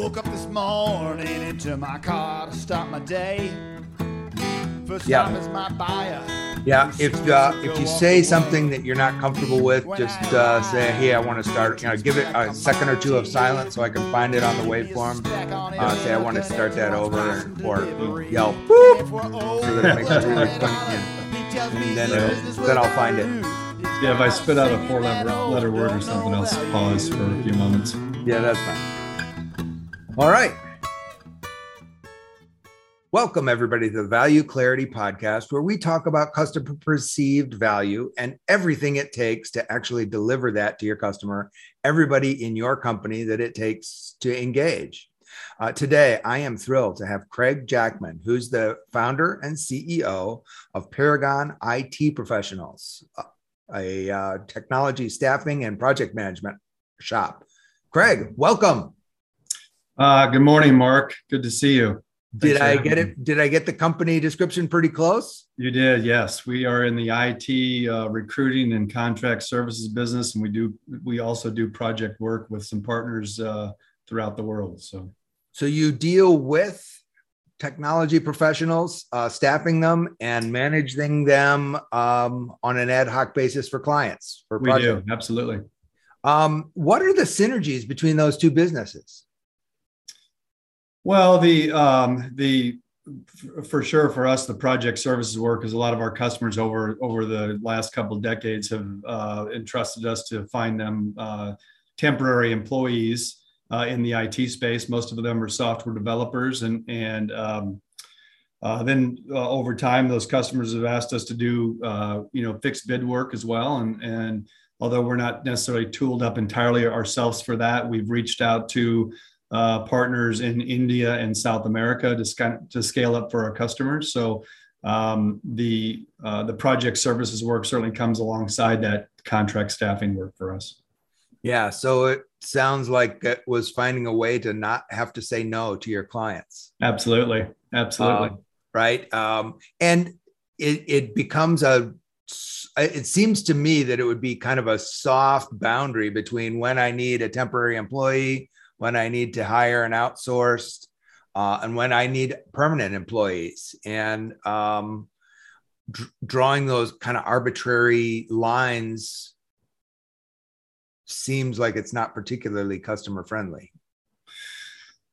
Woke up this morning into my car to start my day. First Yeah. stop is my buyer. Yeah, if uh, if you say something that you're not comfortable with, just uh, say, "Hey, I want to start." You know, give it a second or two of silence so I can find it on the waveform. Uh, say, "I want to start that over," or yell "boop" so that it makes it really funny. And, and then it'll, then I'll find it. Yeah, if I spit out a four letter, letter word or something else, pause for a few moments. Yeah, that's fine. All right. Welcome, everybody, to the Value Clarity Podcast, where we talk about customer perceived value and everything it takes to actually deliver that to your customer, everybody in your company that it takes to engage. Uh, today, I am thrilled to have Craig Jackman, who's the founder and CEO of Paragon IT Professionals, a uh, technology staffing and project management shop. Craig, welcome. Uh, good morning, Mark. Good to see you. Did Thanks for I get me. it? Did I get the company description pretty close? You did, yes. We are in the IT uh, recruiting and contract services business, and we do. We also do project work with some partners uh, throughout the world. So So you deal with technology professionals, uh, staffing them and managing them um, on an ad hoc basis for clients for we projects. do absolutely. Um, what are the synergies between those two businesses? Well, the um, the for sure for us, the project services work is a lot of our customers over over the last couple of decades have uh, entrusted us to find them uh, temporary employees uh, in the IT space. Most of them are software developers, and and um, uh, then uh, over time, those customers have asked us to do uh, you know fixed bid work as well, and and although we're not necessarily tooled up entirely ourselves for that, we've reached out to uh, partners in India and South America to, sc- to scale up for our customers. So um, the uh, the project services work certainly comes alongside that contract staffing work for us. Yeah, so it sounds like it was finding a way to not have to say no to your clients. Absolutely, absolutely. Um, right um, and it, it becomes a it seems to me that it would be kind of a soft boundary between when i need a temporary employee when i need to hire an outsourced uh, and when i need permanent employees and um, dr- drawing those kind of arbitrary lines seems like it's not particularly customer friendly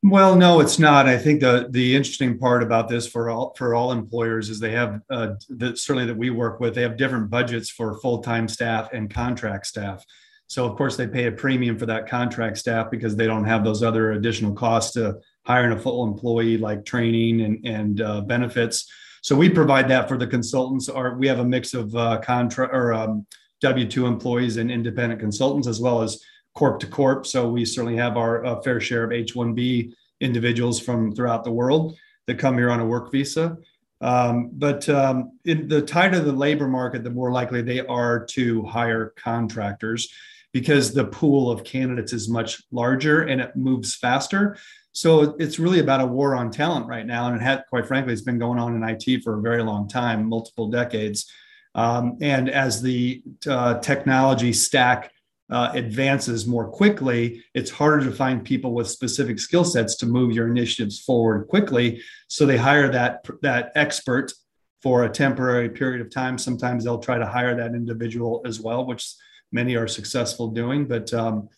Well, no, it's not. I think the the interesting part about this for all for all employers is they have uh, that certainly that we work with. They have different budgets for full time staff and contract staff. So of course they pay a premium for that contract staff because they don't have those other additional costs to hiring a full employee like training and and uh, benefits. So we provide that for the consultants. Or we have a mix of uh, or um, W two employees and independent consultants as well as corp to corp. So we certainly have our uh, fair share of H 1B individuals from throughout the world that come here on a work visa. Um, but um, the tighter the labor market, the more likely they are to hire contractors because the pool of candidates is much larger and it moves faster. So it's really about a war on talent right now. And it had, quite frankly, it's been going on in IT for a very long time, multiple decades. Um, and as the uh, technology stack uh, advances more quickly, it's harder to find people with specific skill sets to move your initiatives forward quickly. So they hire that that expert for a temporary period of time. Sometimes they'll try to hire that individual as well, which many are successful doing. But um,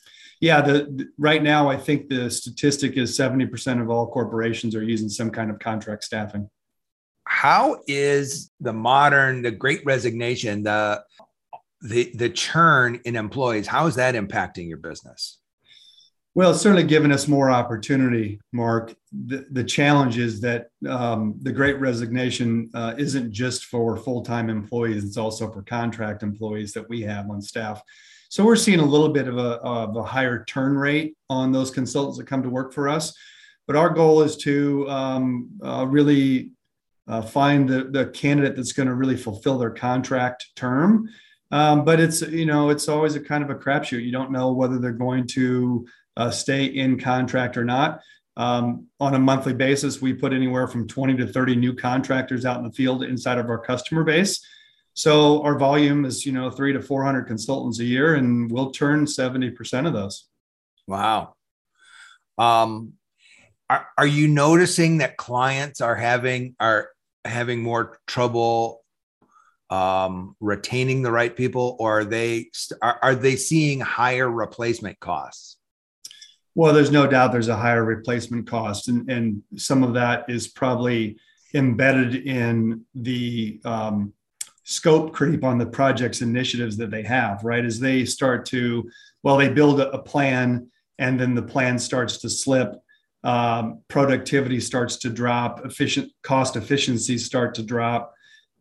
yeah, the, the right now I think the statistic is seventy percent of all corporations are using some kind of contract staffing. how is the modern the great resignation the the the churn in employees how is that impacting your business Well, it's certainly given us more opportunity, Mark. The, the challenge is that um, the great resignation uh, isn't just for full time employees, it's also for contract employees that we have on staff. So we're seeing a little bit of a, of a higher turn rate on those consultants that come to work for us. But our goal is to um, uh, really uh, find the, the candidate that's going to really fulfill their contract term. Um, but it's you know it's always a kind of a crapshoot. You don't know whether they're going to uh, stay in contract or not. Um, on a monthly basis, we put anywhere from 20 to 30 new contractors out in the field inside of our customer base. So our volume is, you know, three to 400 consultants a year, and we'll turn 70% of those. Wow. Um, are, are you noticing that clients are having are having more trouble um, retaining the right people, or are they are, are they seeing higher replacement costs? Well, there's no doubt there's a higher replacement cost, and, and some of that is probably embedded in the um, scope creep on the projects initiatives that they have, right? As they start to, well, they build a, plan and then the plan starts to slip, um, productivity starts to drop, efficient cost efficiencies start to drop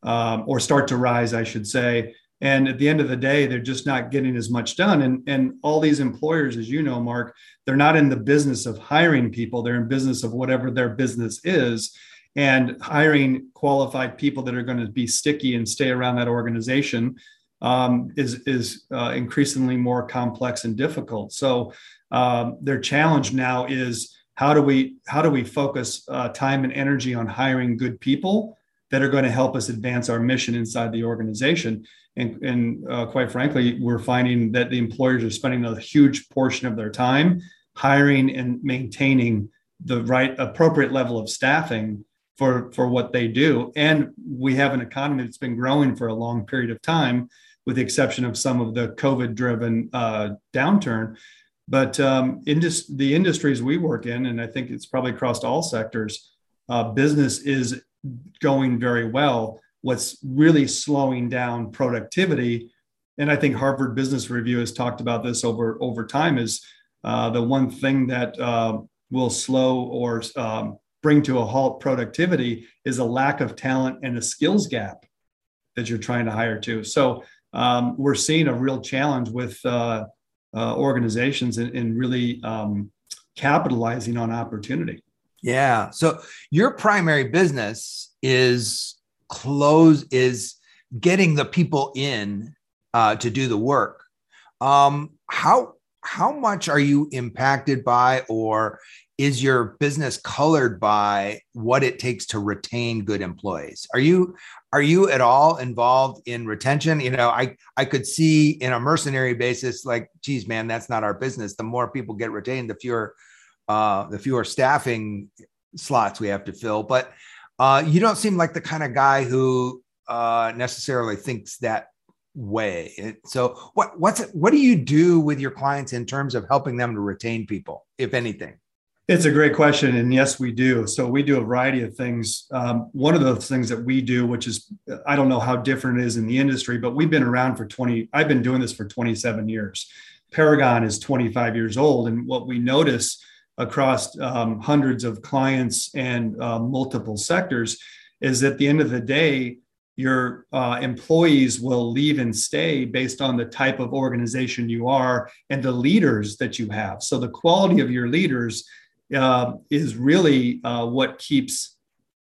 um, or start to rise, I should say. And at the end of the day, they're just not getting as much done. And, and all these employers, as you know, Mark, they're not in the business of hiring people. They're in business of whatever their business is. And hiring qualified people that are going to be sticky and stay around that organization um, is, is uh, increasingly more complex and difficult. So um, their challenge now is how do we how do we focus uh, time and energy on hiring good people that are going to help us advance our mission inside the organization. And, and uh, quite frankly, we're finding that the employers are spending a huge portion of their time hiring and maintaining the right appropriate level of staffing for, for what they do. And we have an economy that's been growing for a long period of time, with the exception of some of the COVID driven uh, downturn. But um, indus- the industries we work in, and I think it's probably across all sectors, uh, business is going very well. What's really slowing down productivity, and I think Harvard Business Review has talked about this over over time, is uh, the one thing that uh, will slow or um, bring to a halt productivity is a lack of talent and a skills gap that you're trying to hire to. So um, we're seeing a real challenge with uh, uh organizations in, in really um, capitalizing on opportunity. Yeah. So your primary business is close is getting the people in uh, to do the work. Um, how how much are you impacted by, or is your business colored by what it takes to retain good employees? Are you are you at all involved in retention? You know, I I could see in a mercenary basis, like, geez, man, that's not our business. The more people get retained, the fewer uh, the fewer staffing slots we have to fill. But uh, you don't seem like the kind of guy who uh, necessarily thinks that way. So, what what's what do you do with your clients in terms of helping them to retain people, if anything? It's a great question, and yes, we do. So we do a variety of things. Um, one of those things that we do, which is I don't know how different it is in the industry, but we've been around for twenty. I've been doing this for twenty seven years. Paragon is twenty five years old, and what we notice across um, hundreds of clients and uh, multiple sectors is at the end of the day your uh, employees will leave and stay based on the type of organization you are and the leaders that you have. So the quality of your leaders uh, is really uh, what keeps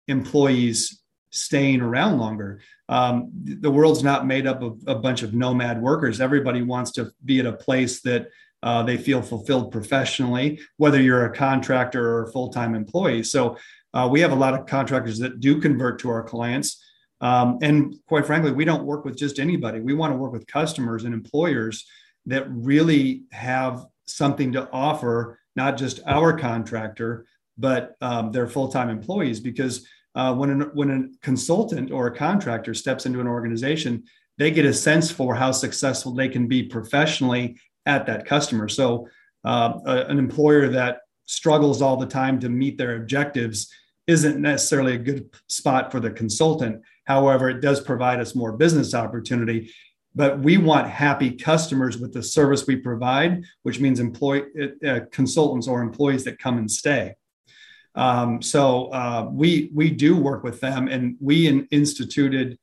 employees staying around longer. Um, the world's not made up of a bunch of nomad workers. Everybody wants to be at a place that uh, they feel fulfilled professionally, whether you're a contractor or a full time employee. So uh, we have a lot of contractors that do convert to our clients. Um, and quite frankly, we don't work with just anybody. We want to work with customers and employers that really have something to offer, not just our contractor, but um, their full time employees. Because uh, when, an, when a consultant or a contractor steps into an organization, they get a sense for how successful they can be professionally at that customer. So, uh, a, an employer that struggles all the time to meet their objectives isn't necessarily a good spot for the consultant. However, it does provide us more business opportunity. But we want happy customers with the service we provide, which means employee uh, consultants or employees that come and stay. Um, so uh, we we do work with them, and we in, instituted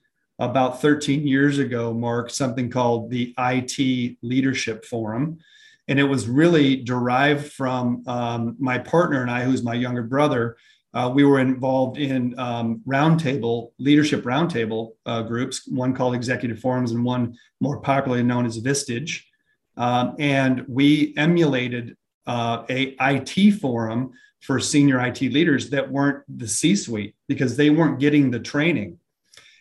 about 13 years ago, Mark, something called the IT Leadership Forum. And it was really derived from um, my partner and I, who's my younger brother. Uh, we were involved in um, roundtable leadership roundtable uh, groups, one called Executive Forums and one more popularly known as Vistage. Um, and we emulated uh, a IT forum for senior IT leaders that weren't the C-suite because they weren't getting the training.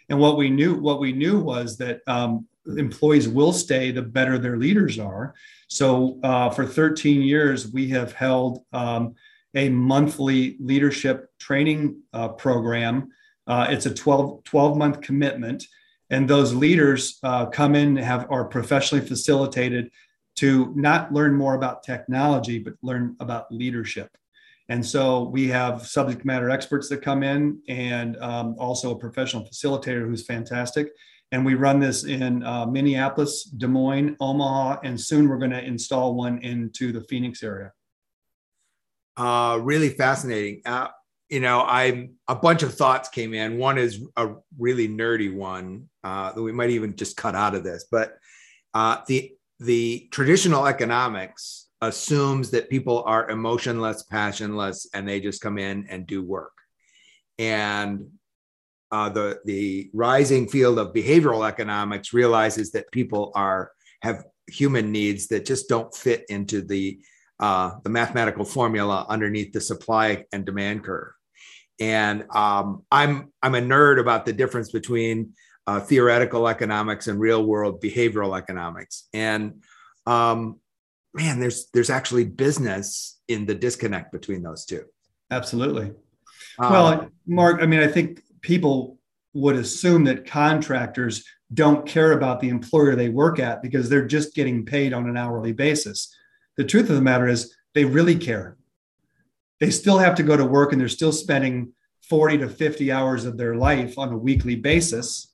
And what we knew, what we knew was that um, employees will stay the better their leaders are. So uh, for 13 years, we have held um, a monthly leadership training uh, program. Uh, it's a 12, 12 month commitment. And those leaders uh, come in, have are professionally facilitated to not learn more about technology, but learn about leadership. And so we have subject matter experts that come in and um, also a professional facilitator who's fantastic. And we run this in uh, Minneapolis, Des Moines, Omaha, and soon we're going to install one into the Phoenix area. Uh, really fascinating. Uh, you know, I a bunch of thoughts came in. One is a really nerdy one uh, that we might even just cut out of this, but uh, the the traditional economics assumes that people are emotionless, passionless, and they just come in and do work. And uh, the the rising field of behavioral economics realizes that people are have human needs that just don't fit into the uh, the mathematical formula underneath the supply and demand curve. And um, I'm I'm a nerd about the difference between uh, theoretical economics and real world behavioral economics. And um, man, there's there's actually business in the disconnect between those two. Absolutely. Um, well, Mark, I mean, I think people would assume that contractors don't care about the employer they work at because they're just getting paid on an hourly basis. The truth of the matter is, they really care. They still have to go to work and they're still spending 40 to 50 hours of their life on a weekly basis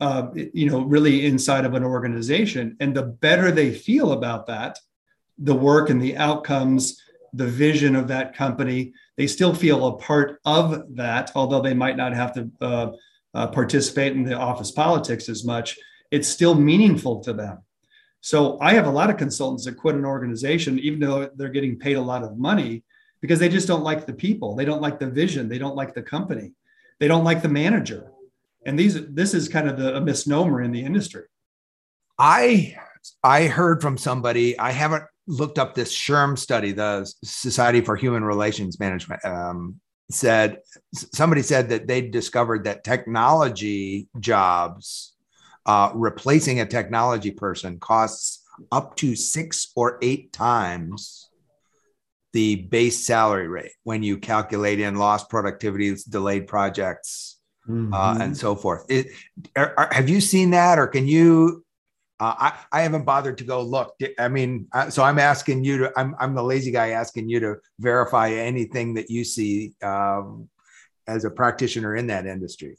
uh, you know, really inside of an organization. And the better they feel about that, the work and the outcomes, the vision of that company, they still feel a part of that, although they might not have to uh, uh, participate in the office politics as much. It's still meaningful to them. So I have a lot of consultants that quit an organization, even though they're getting paid a lot of money, because they just don't like the people. They don't like the vision. They don't like the company. They don't like the manager and these this is kind of the, a misnomer in the industry. I i heard from somebody i haven't looked up this SHRM study the society for human relations management um, said somebody said that they discovered that technology jobs uh, replacing a technology person costs up to six or eight times the base salary rate when you calculate in lost productivity delayed projects mm-hmm. uh, and so forth. It, are, are, have you seen that, or can you? Uh, I, I haven't bothered to go look. I mean, so I'm asking you to. I'm I'm the lazy guy asking you to verify anything that you see um, as a practitioner in that industry.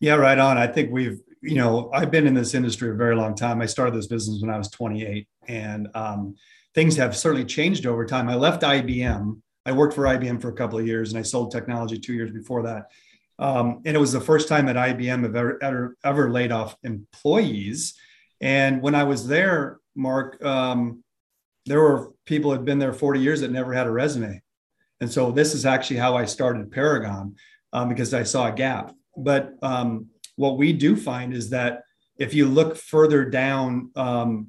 Yeah, right on. I think we've, you know, I've been in this industry a very long time. I started this business when I was 28, and um, things have certainly changed over time. I left IBM. I worked for IBM for a couple of years, and I sold technology two years before that. Um, and it was the first time that IBM have ever, ever, ever laid off employees. And when I was there, Mark, um, there were people had been there 40 years that never had a resume. And so this is actually how I started Paragon um, because I saw a gap. But um, what we do find is that if you look further down um,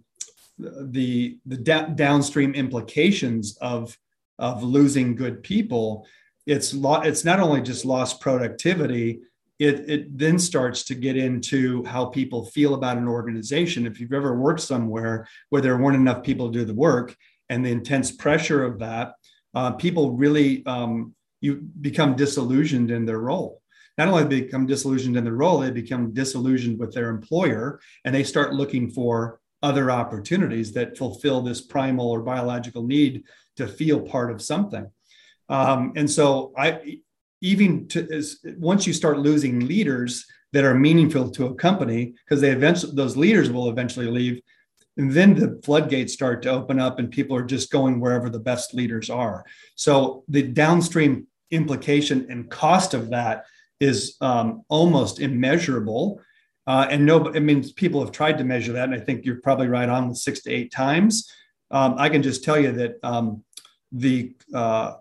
the, the da- downstream implications of, of losing good people, it's lo- it's not only just lost productivity it, it then starts to get into how people feel about an organization. If you've ever worked somewhere where there weren't enough people to do the work and the intense pressure of that uh, people really um, you become disillusioned in their role. Not only become disillusioned in their role they become disillusioned with their employer and they start looking for other opportunities that fulfill this primal or biological need to feel part of something um, and so I even to, as, once you start losing leaders that are meaningful to a company, because they eventually those leaders will eventually leave, and then the floodgates start to open up, and people are just going wherever the best leaders are. So the downstream implication and cost of that is um, almost immeasurable. Uh, and no, I mean, people have tried to measure that, and I think you're probably right on with six to eight times. Um, I can just tell you that um, the uh,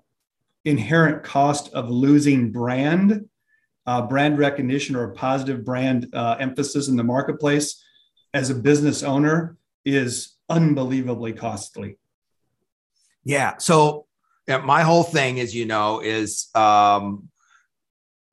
inherent cost of losing brand, uh, brand recognition, or a positive brand uh, emphasis in the marketplace as a business owner is unbelievably costly. Yeah. So yeah, my whole thing, as you know, is um,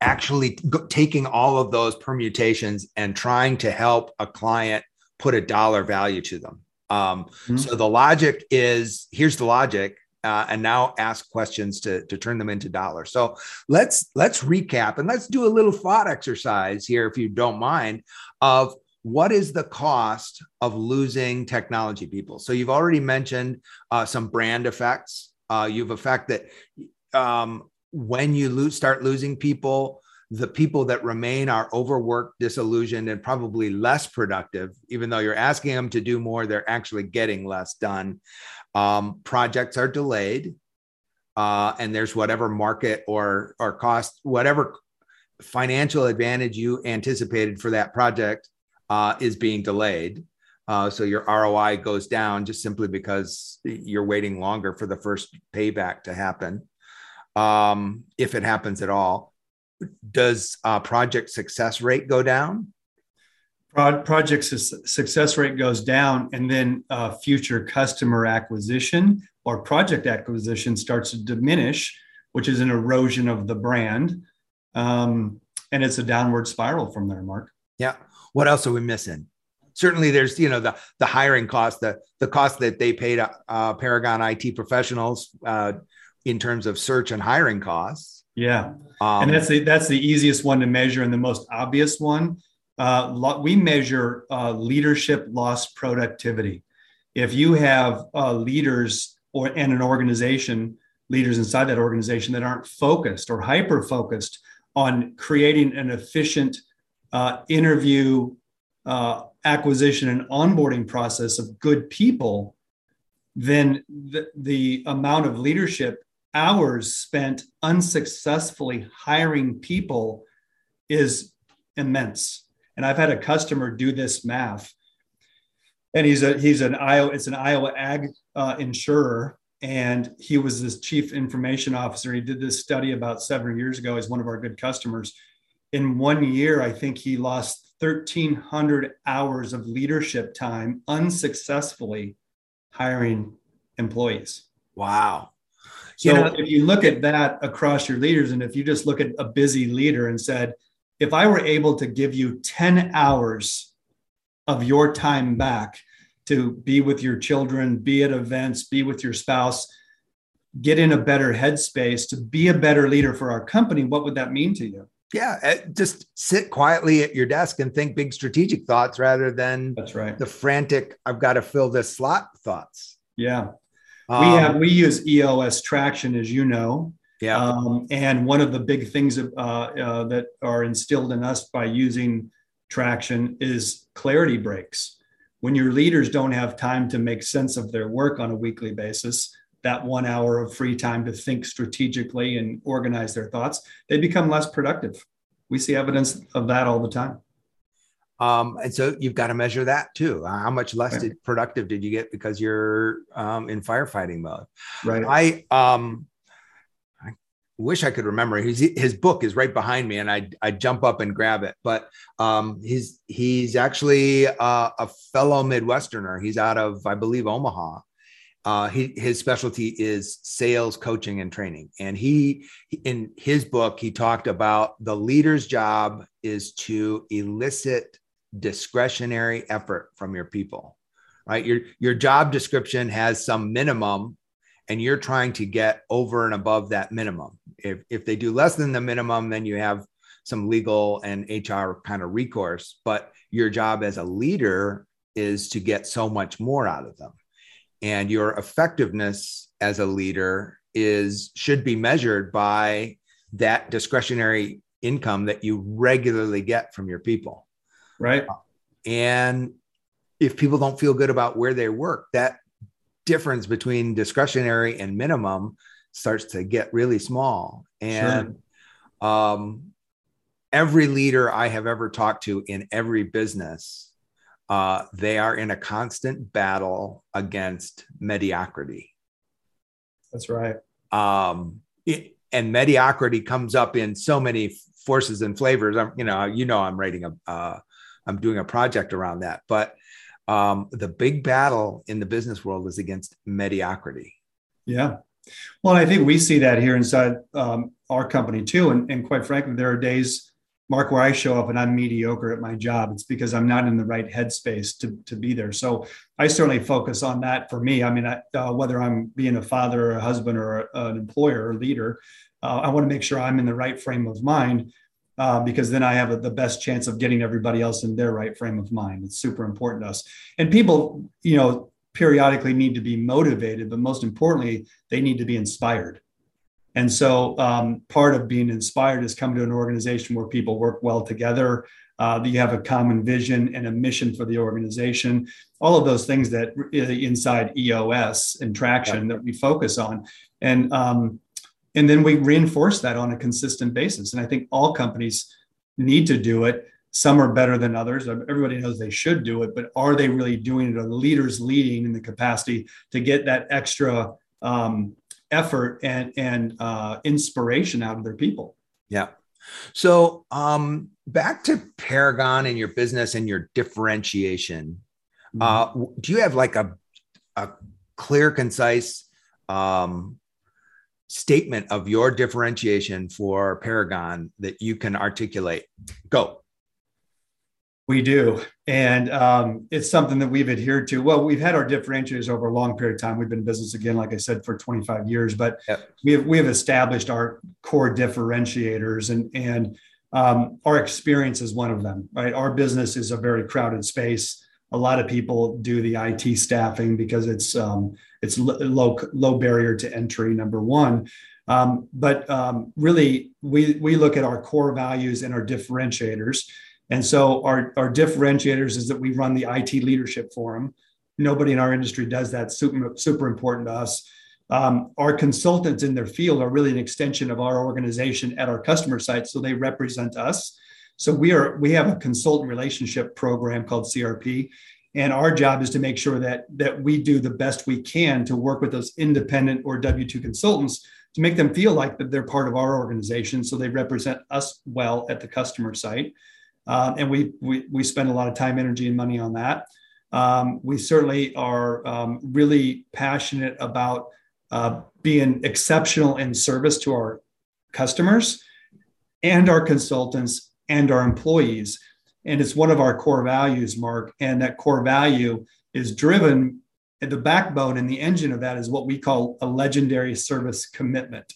actually taking all of those permutations and trying to help a client put a dollar value to them. Um, mm-hmm. So the logic is here's the logic. Uh, and now ask questions to, to turn them into dollars. So let's let's recap and let's do a little thought exercise here, if you don't mind, of what is the cost of losing technology people. So you've already mentioned uh, some brand effects. Uh, you've effect that um, when you lose, start losing people, the people that remain are overworked, disillusioned, and probably less productive. Even though you're asking them to do more, they're actually getting less done. Um, projects are delayed, uh, and there's whatever market or or cost, whatever financial advantage you anticipated for that project uh, is being delayed. Uh, so your ROI goes down just simply because you're waiting longer for the first payback to happen, um, if it happens at all does uh, project success rate go down? Pro- project su- success rate goes down, and then uh, future customer acquisition or project acquisition starts to diminish, which is an erosion of the brand. Um, and it's a downward spiral from there, Mark. Yeah. What else are we missing? Certainly, there's you know the the hiring cost, the the cost that they paid uh, Paragon IT professionals uh, in terms of search and hiring costs yeah, um, and that's the that's the easiest one to measure and the most obvious one. Uh, we measure uh, leadership loss productivity. If you have uh, leaders or and an organization, leaders inside that organization that aren't focused or hyper focused on creating an efficient uh, interview uh, acquisition and onboarding process of good people, then the, the amount of leadership hours spent unsuccessfully hiring people is immense. And I've had a customer do this math, and he's a he's an Iowa it's an Iowa ag uh, insurer, and he was this chief information officer. He did this study about seven years ago. He's one of our good customers. In one year, I think he lost 1,300 hours of leadership time unsuccessfully hiring employees. Wow. So you know, if you look at that across your leaders, and if you just look at a busy leader and said, if I were able to give you 10 hours of your time back to be with your children, be at events, be with your spouse, get in a better headspace to be a better leader for our company, what would that mean to you? Yeah, eh, just sit quietly at your desk and think big strategic thoughts rather than that's right. The frantic, I've got to fill this slot thoughts. Yeah we um, have we use EOS traction, as you know. Yeah. Um, and one of the big things uh, uh, that are instilled in us by using traction is clarity breaks. When your leaders don't have time to make sense of their work on a weekly basis, that one hour of free time to think strategically and organize their thoughts, they become less productive. We see evidence of that all the time. Um, and so you've got to measure that too. How much less did, productive did you get because you're um, in firefighting mode? Right. I um, I wish I could remember. His his book is right behind me, and I I jump up and grab it. But um, he's he's actually uh, a fellow Midwesterner. He's out of I believe Omaha. Uh, he, his specialty is sales coaching and training and he in his book he talked about the leader's job is to elicit discretionary effort from your people right your your job description has some minimum and you're trying to get over and above that minimum if if they do less than the minimum then you have some legal and hr kind of recourse. But your job as a leader is to get so much more out of them. And your effectiveness as a leader is should be measured by that discretionary income that you regularly get from your people. Right. And if people don't feel good about where they work, that difference between discretionary and minimum starts to get really small. And sure. um, every leader I have ever talked to in every business, uh, they are in a constant battle against mediocrity. That's right. Um, it, and mediocrity comes up in so many forces and flavors. I'm, you know, you know, I'm writing a, uh, I'm doing a project around that, but um, the big battle in the business world is against mediocrity. Yeah. Well, I think we see that here inside um, our company too. And, and quite frankly, there are days, Mark, where I show up and I'm mediocre at my job. It's because I'm not in the right headspace to, to be there. So I certainly focus on that for me. I mean, I, uh, whether I'm being a father or a husband or a, an employer or leader, uh, I want to make sure I'm in the right frame of mind uh, because then I have a, the best chance of getting everybody else in their right frame of mind. It's super important to us. And people, you know, periodically need to be motivated, but most importantly, they need to be inspired. And so um, part of being inspired is coming to an organization where people work well together, uh, that you have a common vision and a mission for the organization, all of those things that inside EOS and traction yeah. that we focus on. And um, and then we reinforce that on a consistent basis. And I think all companies need to do it. Some are better than others. Everybody knows they should do it, but are they really doing it? Are the leaders leading in the capacity to get that extra um, effort and and uh, inspiration out of their people? Yeah. So um, back to Paragon and your business and your differentiation. Mm-hmm. Uh, do you have like a a clear, concise um, statement of your differentiation for Paragon that you can articulate? Go. We do. And um, it's something that we've adhered to. Well, we've had our differentiators over a long period of time. We've been in business again, like I said, for 25 years, but yep. we have we have established our core differentiators and and um, our experience is one of them, right? Our business is a very crowded space. A lot of people do the IT staffing because it's um, it's low low barrier to entry. Number one, um, but um, really we we look at our core values and our differentiators. And so our our differentiators is that we run the IT leadership forum. Nobody in our industry does that. Super super important to us. Um, our consultants in their field are really an extension of our organization at our customer site, so they represent us. So we are we have a consultant relationship program called CRP, and our job is to make sure that that we do the best we can to work with those independent or w2 consultants to make them feel like that they're part of our organization so they represent us well at the customer site uh, and we, we we spend a lot of time energy and money on that um, we certainly are um, really passionate about uh, being exceptional in service to our customers and our consultants and our employees and it's one of our core values, Mark. And that core value is driven at the backbone and the engine of that is what we call a legendary service commitment.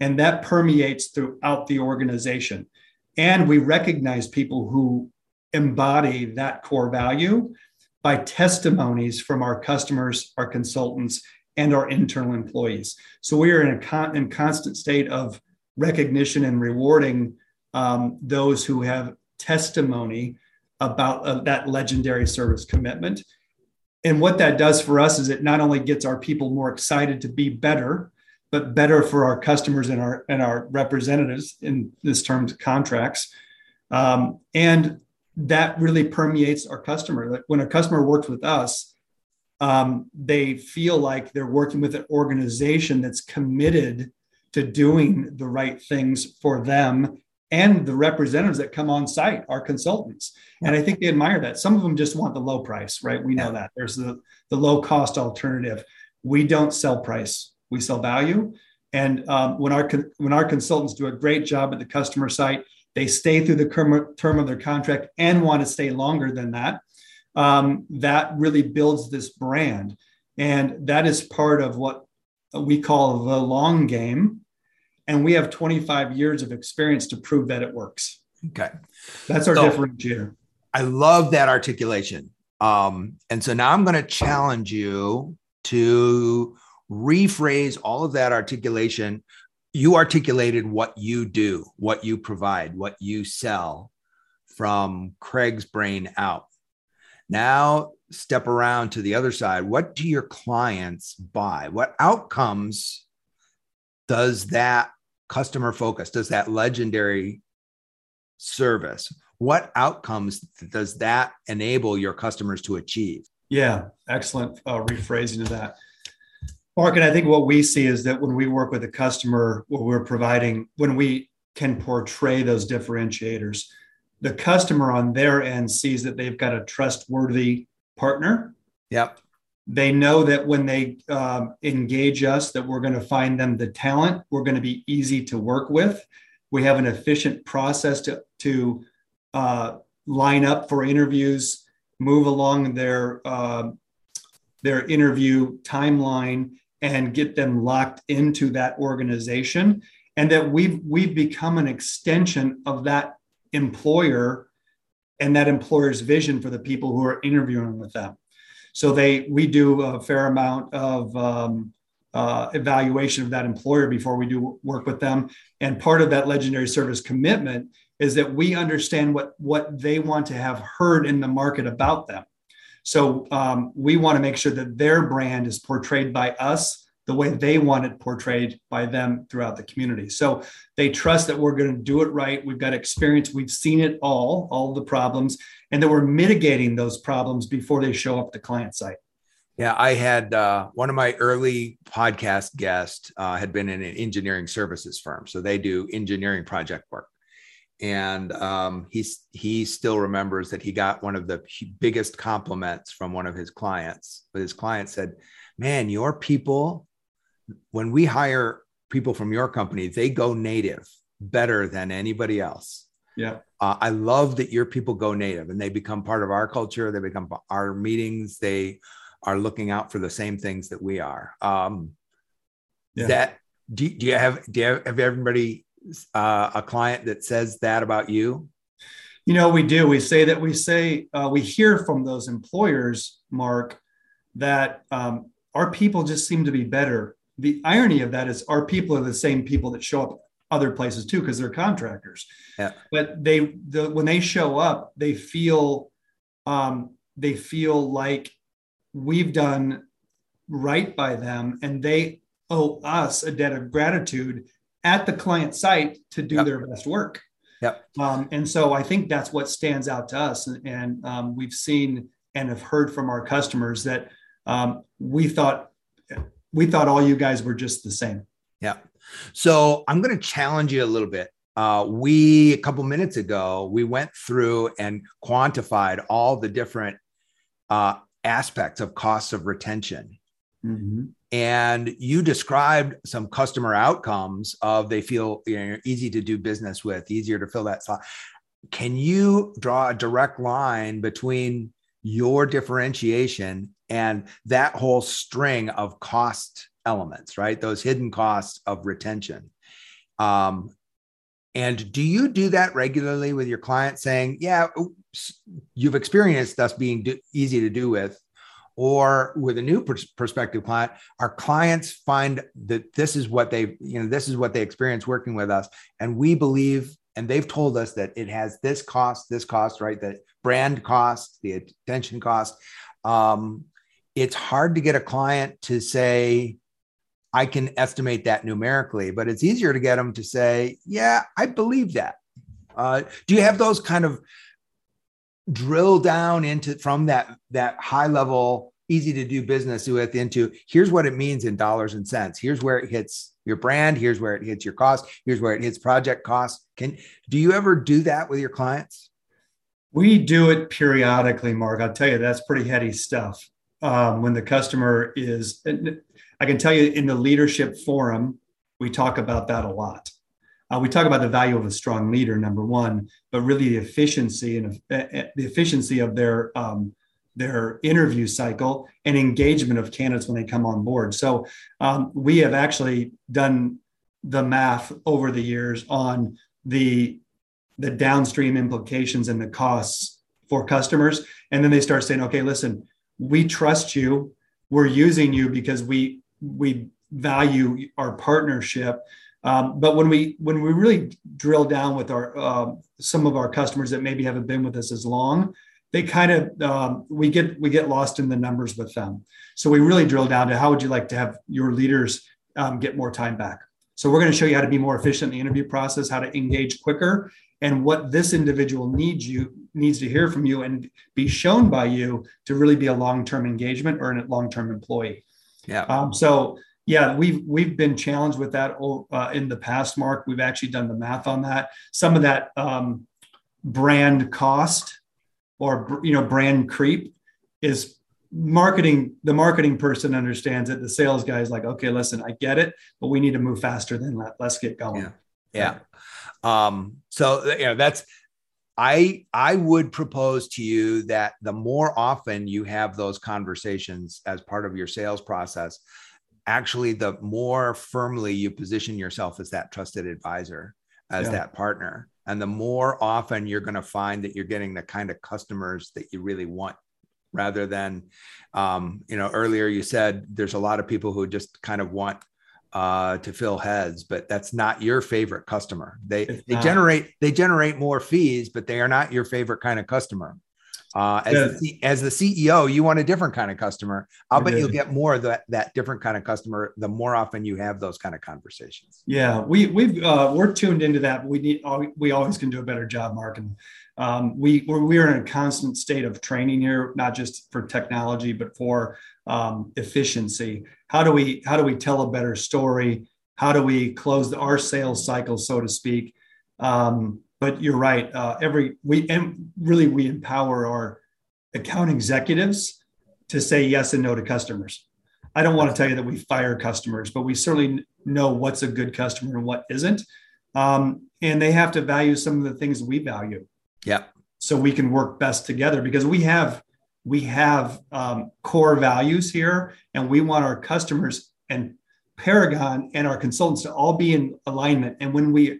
And that permeates throughout the organization. And we recognize people who embody that core value by testimonies from our customers, our consultants, and our internal employees. So we are in a con- in constant state of recognition and rewarding um, those who have testimony about uh, that legendary service commitment. And what that does for us is it not only gets our people more excited to be better, but better for our customers and our and our representatives in this terms contracts. Um, and that really permeates our customer. Like when a customer works with us, um, they feel like they're working with an organization that's committed to doing the right things for them and the representatives that come on site are consultants. And i think they admire that. Some of them just want the low price right? We know yeah. that. There's the, the low cost alternative. We don't sell price we sell value and um, when our when our consultants do a great job at the customer site they stay through the term of their contract and want to stay longer than that um, that really builds this brand and that is part of what we call the long game and we have 25 years of experience to prove that it works. Okay. That's our so, differentiator. I love that articulation. Um, and so now I'm going to challenge you to rephrase all of that articulation. You articulated what you do, what you provide, what you sell from Craig's brain out. Now, step around to the other side. What do your clients buy? What outcomes does that customer focus, does that legendary service. What outcomes does that enable your customers to achieve? Yeah, excellent uh, rephrasing of that. Mark, and I think what we see is that when we work with a customer, what we're providing, when we can portray those differentiators, the customer on their end sees that they've got a trustworthy partner. Yep. They know that when they um, engage us, that we're going to find them the talent. We're going to be easy to work with. We have an efficient process to to uh, line up for interviews, move along their uh, their interview timeline, and get them locked into that organization. And that we've we've become an extension of that employer and that employer's vision for the people who are interviewing with them. So they we do a fair amount of um, uh, evaluation of that employer before we do work with them. And part of that legendary service commitment is that we understand what what they want to have heard in the market about them. So um, we want to make sure that their brand is portrayed by us the way they want it portrayed by them throughout the community. So they trust that we're going to do it right. We've got experience. We've seen it all, all the problems, and that we're mitigating those problems before they show up at the client site. Yeah, I had uh, one of my early podcast guests uh, had been in an engineering services firm, so they do engineering project work, and um, he's he still remembers that he got one of the biggest compliments from one of his clients. But his client said, "Man, your people when we hire people from your company, they go native better than anybody else. Yeah. Uh, I love that your people go native and they become part of our culture. They become our meetings. They are looking out for the same things that we are. Um, yeah. That do, do you have do you have, have everybody uh, a client that says that about you? You know, we do. We say that we say uh, we hear from those employers, Mark, that um, our people just seem to be better the irony of that is our people are the same people that show up other places too because they're contractors. Yeah. But they the when they show up, they feel um, they feel like we've done right by them and they owe us a debt of gratitude at the client site to do yep. their best work. Yep. Um, and so I think that's what stands out to us. And, and um, we've seen and have heard from our customers that um, we thought we thought all you guys were just the same. Yeah. So I'm going to challenge you a little bit. Uh, we a couple minutes ago we went through and quantified all the different uh, aspects of costs of retention. Mm-hmm. And you described some customer outcomes of they feel you know, easy to do business with, easier to fill that slot. Can you draw a direct line between your differentiation and that whole string of cost elements, right? Those hidden costs of retention. Um, and do you do that regularly with your clients saying, yeah, you've experienced us being do- easy to do with? Or with a new pers- prospective client, our clients find that this is what they, you know, this is what they experience working with us. And we believe, and they've told us that it has this cost, this cost, right? That brand cost, the attention cost. Um, it's hard to get a client to say, I can estimate that numerically, but it's easier to get them to say, yeah, I believe that. Uh, do you have those kind of drill down into from that that high level, easy to do business with into here's what it means in dollars and cents. Here's where it hits your brand. Here's where it hits your cost. Here's where it hits project costs. Can do you ever do that with your clients? We do it periodically, Mark. I'll tell you, that's pretty heady stuff um, when the customer is, I can tell you in the leadership forum, we talk about that a lot. Uh, we talk about the value of a strong leader, number one, but really the efficiency and uh, uh, the efficiency of their um, their interview cycle and engagement of candidates when they come on board. So um, we have actually done the math over the years on the the downstream implications and the costs for customers, and then they start saying, okay, listen, we trust you. We're using you because we we value our partnership um, but when we when we really drill down with our uh, some of our customers that maybe haven't been with us as long they kind of um, we get we get lost in the numbers with them so we really drill down to how would you like to have your leaders um, get more time back so we're going to show you how to be more efficient in the interview process how to engage quicker and what this individual needs you needs to hear from you and be shown by you to really be a long-term engagement or a long-term employee. Yeah. Um, so yeah, we've we've been challenged with that uh, in the past. Mark, we've actually done the math on that. Some of that um, brand cost or you know brand creep is marketing the marketing person understands it. The sales guy is like okay listen i get it but we need to move faster than that. Let's get going. Yeah. Yeah. Um so you know that's i i would propose to you that the more often you have those conversations as part of your sales process actually the more firmly you position yourself as that trusted advisor as yeah. that partner and the more often you're going to find that you're getting the kind of customers that you really want rather than um, you know earlier you said there's a lot of people who just kind of want uh, to fill heads but that's not your favorite customer. They they generate they generate more fees but they are not your favorite kind of customer uh, as, yeah. the, as the CEO, you want a different kind of customer. I'll bet you'll get more of that, that different kind of customer the more often you have those kind of conversations. Yeah, we we've uh, we're tuned into that. We need we always can do a better job, Mark. And um, we we're, we're in a constant state of training here, not just for technology but for um, efficiency. How do we how do we tell a better story? How do we close the, our sales cycle, so to speak? Um, but you're right. Uh, every we and really we empower our account executives to say yes and no to customers. I don't want to tell you that we fire customers, but we certainly know what's a good customer and what isn't. Um, and they have to value some of the things we value. Yeah. So we can work best together because we have we have um, core values here, and we want our customers and Paragon and our consultants to all be in alignment. And when we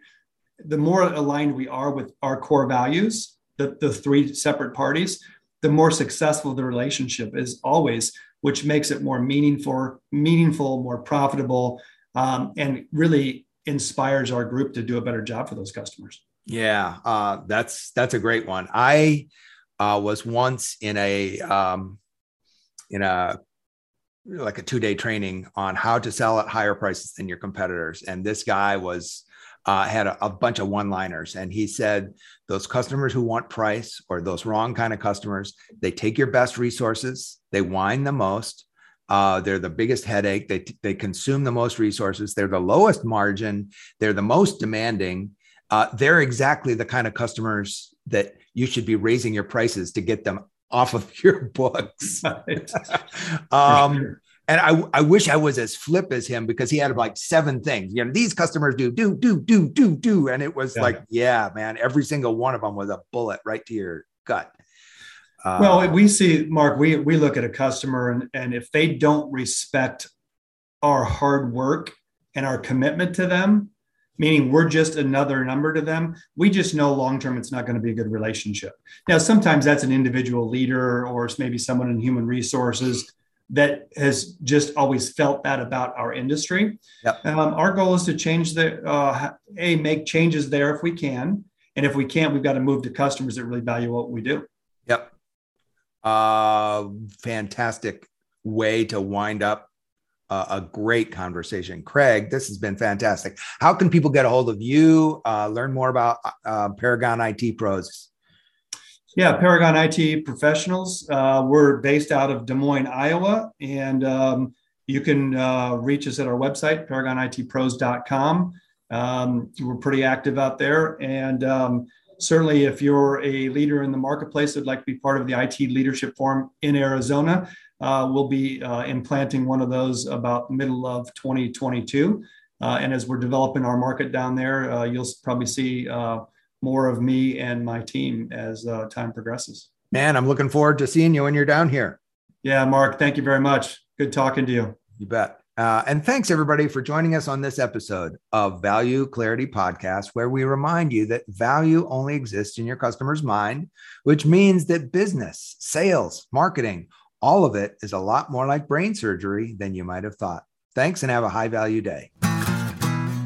the more aligned we are with our core values, the, the three separate parties, the more successful the relationship is always, which makes it more meaningful, meaningful, more profitable, um, and really inspires our group to do a better job for those customers. Yeah, uh, that's that's a great one. I uh, was once in a um, in a like a two day training on how to sell at higher prices than your competitors, and this guy was uh, had a, a, bunch of one liners. And he said, those customers who want price or those wrong kind of customers, they take your best resources, they whine the most. Uh, they're the biggest headache. They, they consume the most resources. They're the lowest margin. They're the most demanding. Uh, they're exactly the kind of customers that you should be raising your prices to get them off of your books. um, and I, I wish I was as flip as him because he had like seven things. You know, these customers do, do, do, do, do, do. And it was yeah. like, yeah, man, every single one of them was a bullet right to your gut. Uh, well, we see, Mark, we, we look at a customer and, and if they don't respect our hard work and our commitment to them, meaning we're just another number to them, we just know long term it's not going to be a good relationship. Now, sometimes that's an individual leader or maybe someone in human resources that has just always felt that about our industry. Yep. Um, our goal is to change the uh, a make changes there if we can, and if we can't, we've got to move to customers that really value what we do. Yep. Uh, fantastic way to wind up uh, a great conversation, Craig. This has been fantastic. How can people get a hold of you? Uh, learn more about uh, Paragon IT Pros. Yeah, Paragon IT Professionals. Uh, we're based out of Des Moines, Iowa, and um, you can uh, reach us at our website, paragonitpros.com. Um, we're pretty active out there. And um, certainly, if you're a leader in the marketplace that'd like to be part of the IT Leadership Forum in Arizona, uh, we'll be uh, implanting one of those about middle of 2022. Uh, and as we're developing our market down there, uh, you'll probably see more of me and my team as uh, time progresses. Man, I'm looking forward to seeing you when you're down here. Yeah, Mark, thank you very much. Good talking to you. You bet. Uh, and thanks everybody for joining us on this episode of Value Clarity Podcast, where we remind you that value only exists in your customer's mind, which means that business, sales, marketing, all of it is a lot more like brain surgery than you might have thought. Thanks and have a high value day.